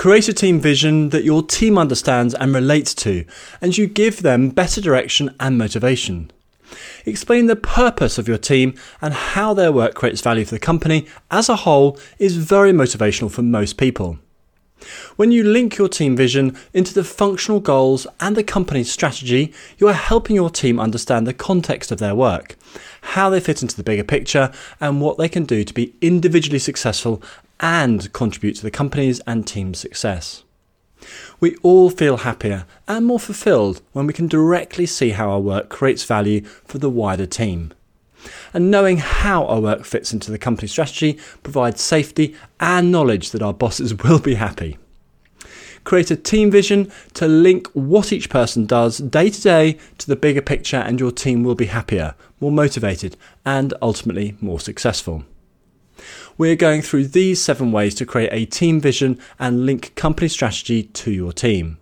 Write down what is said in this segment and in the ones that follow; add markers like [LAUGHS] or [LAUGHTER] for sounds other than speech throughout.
Create a team vision that your team understands and relates to, and you give them better direction and motivation. Explain the purpose of your team and how their work creates value for the company as a whole is very motivational for most people. When you link your team vision into the functional goals and the company's strategy, you are helping your team understand the context of their work, how they fit into the bigger picture, and what they can do to be individually successful and contribute to the company's and team's success. We all feel happier and more fulfilled when we can directly see how our work creates value for the wider team. And knowing how our work fits into the company strategy provides safety and knowledge that our bosses [LAUGHS] will be happy. Create a team vision to link what each person does day to day to the bigger picture, and your team will be happier, more motivated, and ultimately more successful. We're going through these seven ways to create a team vision and link company strategy to your team.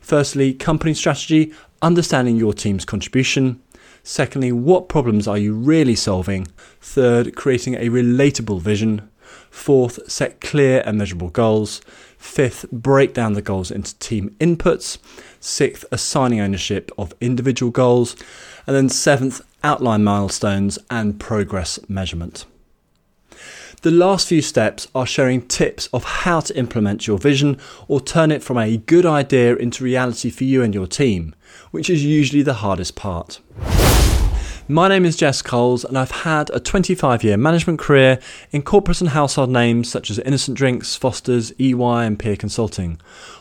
Firstly, company strategy, understanding your team's contribution. Secondly, what problems are you really solving? Third, creating a relatable vision. Fourth, set clear and measurable goals. Fifth, break down the goals into team inputs. Sixth, assigning ownership of individual goals. And then seventh, outline milestones and progress measurement. The last few steps are sharing tips of how to implement your vision or turn it from a good idea into reality for you and your team, which is usually the hardest part. My name is Jess Coles, and I've had a 25 year management career in corporate and household names such as Innocent Drinks, Foster's, EY, and PA Consulting,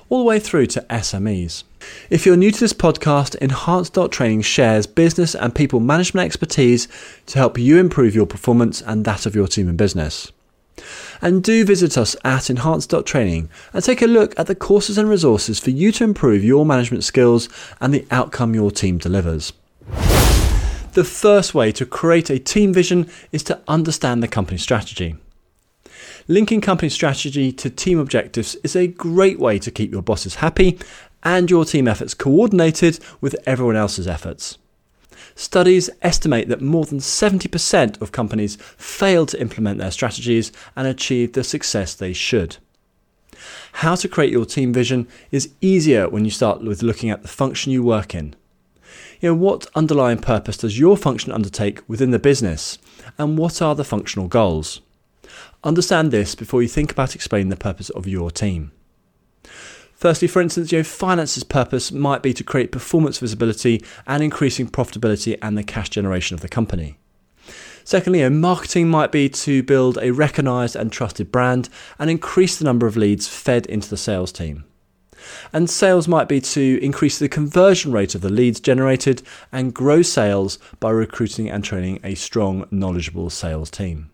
all the way through to SMEs. If you're new to this podcast, Enhanced Training shares business and people management expertise to help you improve your performance and that of your team and business. And do visit us at Enhanced Training and take a look at the courses and resources for you to improve your management skills and the outcome your team delivers. The first way to create a team vision is to understand the company strategy. Linking company strategy to team objectives is a great way to keep your bosses happy and your team efforts coordinated with everyone else's efforts. Studies estimate that more than 70% of companies fail to implement their strategies and achieve the success they should. How to create your team vision is easier when you start with looking at the function you work in you know, what underlying purpose does your function undertake within the business? And what are the functional goals? Understand this before you think about explaining the purpose of your team. Firstly, for instance, you know, finance's purpose might be to create performance visibility and increasing profitability and the cash generation of the company. Secondly, you know, marketing might be to build a recognised and trusted brand and increase the number of leads fed into the sales team. And sales might be to increase the conversion rate of the leads generated and grow sales by recruiting and training a strong, knowledgeable sales team.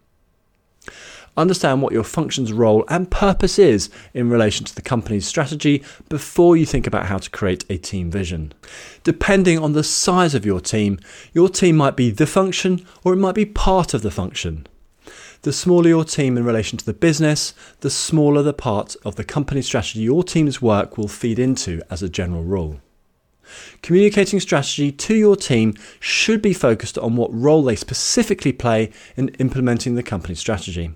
Understand what your function's role and purpose is in relation to the company's strategy before you think about how to create a team vision. Depending on the size of your team, your team might be the function or it might be part of the function. The smaller your team in relation to the business, the smaller the part of the company strategy your team's work will feed into as a general rule. Communicating strategy to your team should be focused on what role they specifically play in implementing the company strategy.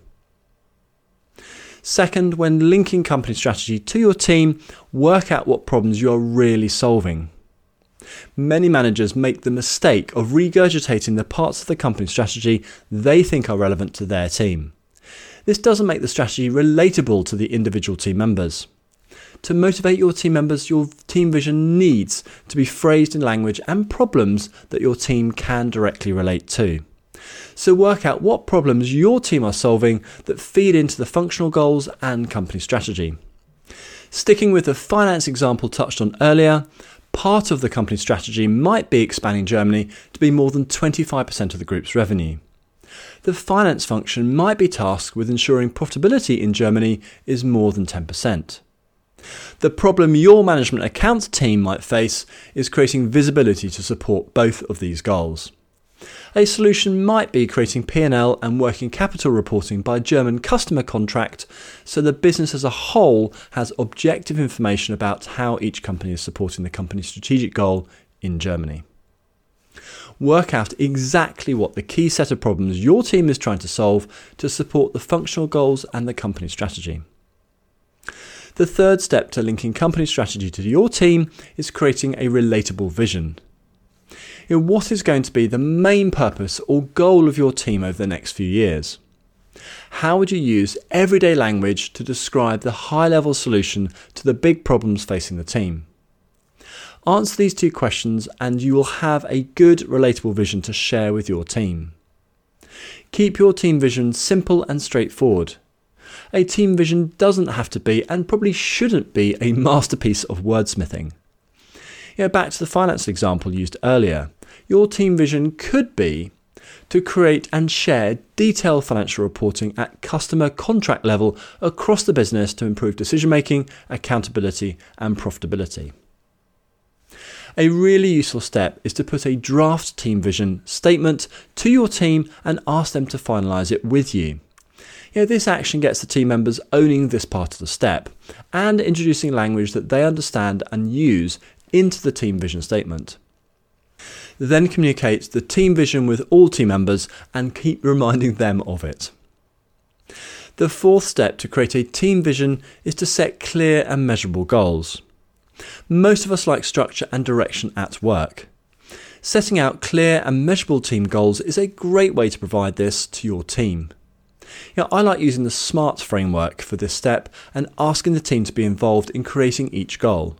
Second, when linking company strategy to your team, work out what problems you are really solving. Many managers make the mistake of regurgitating the parts of the company strategy they think are relevant to their team. This doesn't make the strategy relatable to the individual team members. To motivate your team members, your team vision needs to be phrased in language and problems that your team can directly relate to. So work out what problems your team are solving that feed into the functional goals and company strategy. Sticking with the finance example touched on earlier, part of the company's strategy might be expanding Germany to be more than 25% of the group's revenue. The finance function might be tasked with ensuring profitability in Germany is more than 10%. The problem your management accounts team might face is creating visibility to support both of these goals. A solution might be creating P&L and working capital reporting by German customer contract so the business as a whole has objective information about how each company is supporting the company's strategic goal in Germany. Work out exactly what the key set of problems your team is trying to solve to support the functional goals and the company strategy. The third step to linking company strategy to your team is creating a relatable vision. You know, what is going to be the main purpose or goal of your team over the next few years? How would you use everyday language to describe the high level solution to the big problems facing the team? Answer these two questions and you will have a good, relatable vision to share with your team. Keep your team vision simple and straightforward. A team vision doesn't have to be, and probably shouldn't be, a [LAUGHS] masterpiece of wordsmithing. You know, back to the finance example used earlier, your team vision could be to create and share detailed financial reporting at customer contract level across the business to improve decision making, accountability, and profitability. A really useful step is to put a draft team vision statement to your team and ask them to finalise it with you. This action gets the team members owning this part of the step and introducing language that they understand and use into the team vision statement. Then communicate the team vision with all team members and keep [LAUGHS] reminding them of it. The fourth step to create a team vision is to set clear and measurable goals. Most of us like structure and direction at work. Setting out clear and measurable team goals is a great way to provide this to your team. You know, I like using the SMART framework for this step and asking the team to be involved in creating each goal.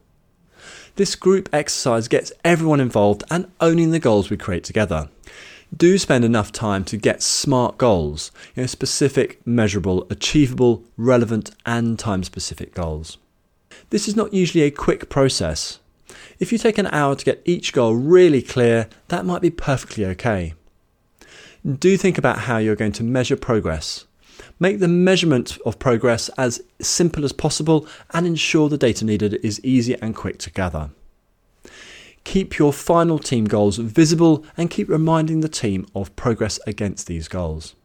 This group exercise gets everyone involved and owning the goals we create together. Do spend enough time to get SMART goals, you know, specific, measurable, achievable, relevant, and time specific goals. This is not usually a quick process. If you take an hour to get each goal really clear, that might be perfectly okay. Do think about how you're going to measure progress. Make the measurement of progress as simple as possible and ensure the data needed is easy and quick to gather. Keep your final team goals visible and keep reminding the team of progress against these goals.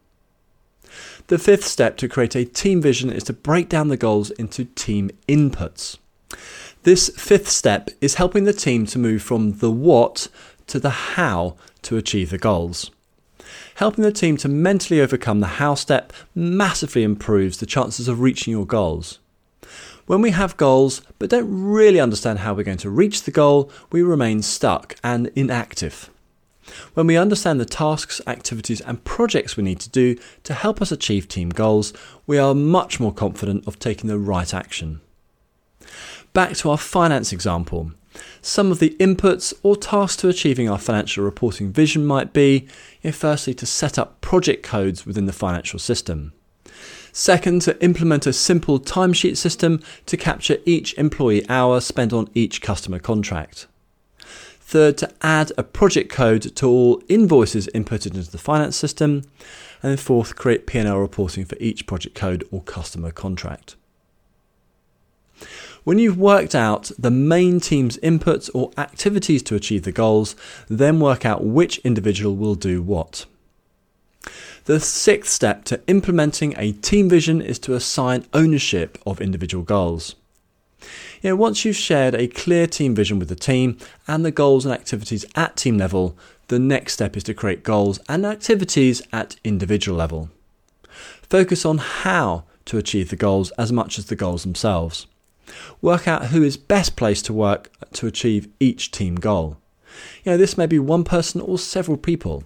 The fifth step to create a team vision is to break down the goals into team inputs. This fifth step is helping the team to move from the what to the how to achieve the goals. Helping the team to mentally overcome the how step massively improves the chances of reaching your goals. When we have goals but don't really understand how we're going to reach the goal, we remain stuck and inactive. When we understand the tasks, activities, and projects we need to do to help us achieve team goals, we are much more confident of taking the right action. Back to our finance example. Some of the inputs or tasks to achieving our financial reporting vision might be firstly, to set up project codes within the financial system. Second, to implement a simple timesheet system to capture each employee hour spent on each customer contract. Third, to add a project code to all invoices inputted into the finance system. And then fourth, create P&L reporting for each project code or customer contract. When you've worked out the main team's inputs or activities to achieve the goals, then work out which individual will do what. The sixth step to implementing a team vision is to assign ownership of individual goals. You know, once you've shared a clear team vision with the team and the goals and activities at team level, the next step is to create goals and activities at individual level. Focus on how to achieve the goals as much as the goals themselves. Work out who is best placed to work to achieve each team goal. You know, this may be one person or several people.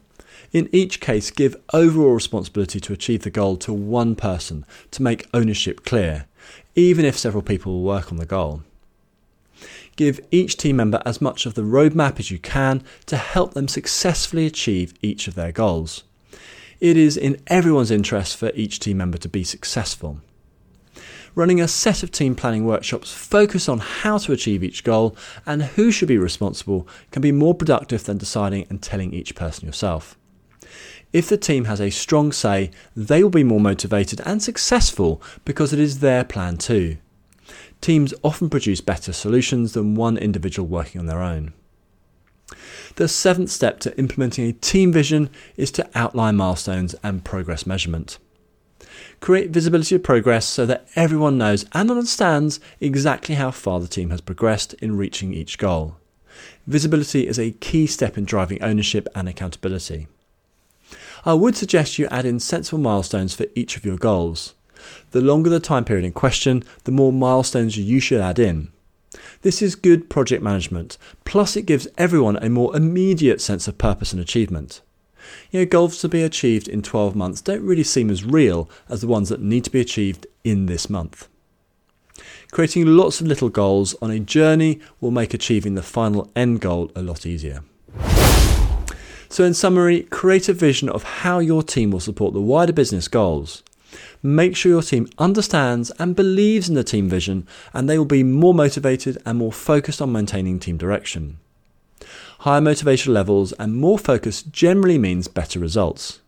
In each case, give overall responsibility to achieve the goal to one person to make ownership clear even if several people work on the goal. Give each team member as much of the roadmap as you can to help them successfully achieve each of their goals. It is in everyone's interest for each team member to be successful. Running a set of team planning workshops focused on how to achieve each goal and who should be responsible can be more productive than deciding and telling each person yourself. If the team has a strong say, they will be more motivated and successful because it is their plan too. Teams often produce better solutions than one individual working on their own. The seventh step to implementing a team vision is to outline milestones and progress measurement. Create visibility of progress so that everyone knows and understands exactly how far the team has progressed in reaching each goal. Visibility is a key step in driving ownership and accountability. I would suggest you add in sensible milestones for each of your goals. The longer the time period in question, the more milestones you should add in. This is good project management, plus it gives everyone a more immediate sense of purpose and achievement. You know, goals to be achieved in 12 months don't really seem as real as the ones that need to be achieved in this month. Creating lots of little goals on a journey will make achieving the final end goal a lot easier. So, in summary, create a vision of how your team will support the wider business goals. Make sure your team understands and believes in the team vision, and they will be more motivated and more focused on maintaining team direction. Higher motivation levels and more focus generally means better results.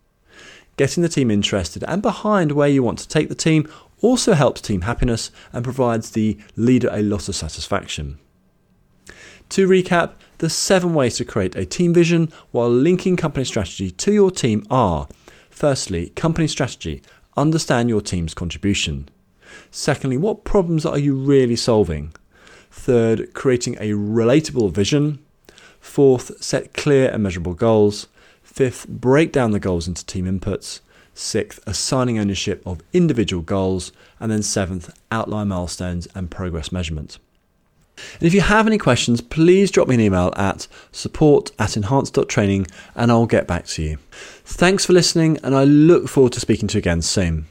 Getting the team interested and behind where you want to take the team also helps team happiness and provides the leader a lot of satisfaction. To recap, the seven ways to create a team vision while linking company strategy to your team are firstly, company strategy, understand your team's contribution. Secondly, what problems are you really solving? Third, creating a relatable vision. Fourth, set clear and measurable goals. Fifth, break down the goals into team inputs. Sixth, assigning ownership of individual goals. And then seventh, outline milestones and progress measurement. And if you have any questions, please drop me an email at support at enhanced.training and I'll get back to you. Thanks for listening, and I look forward to speaking to you again soon.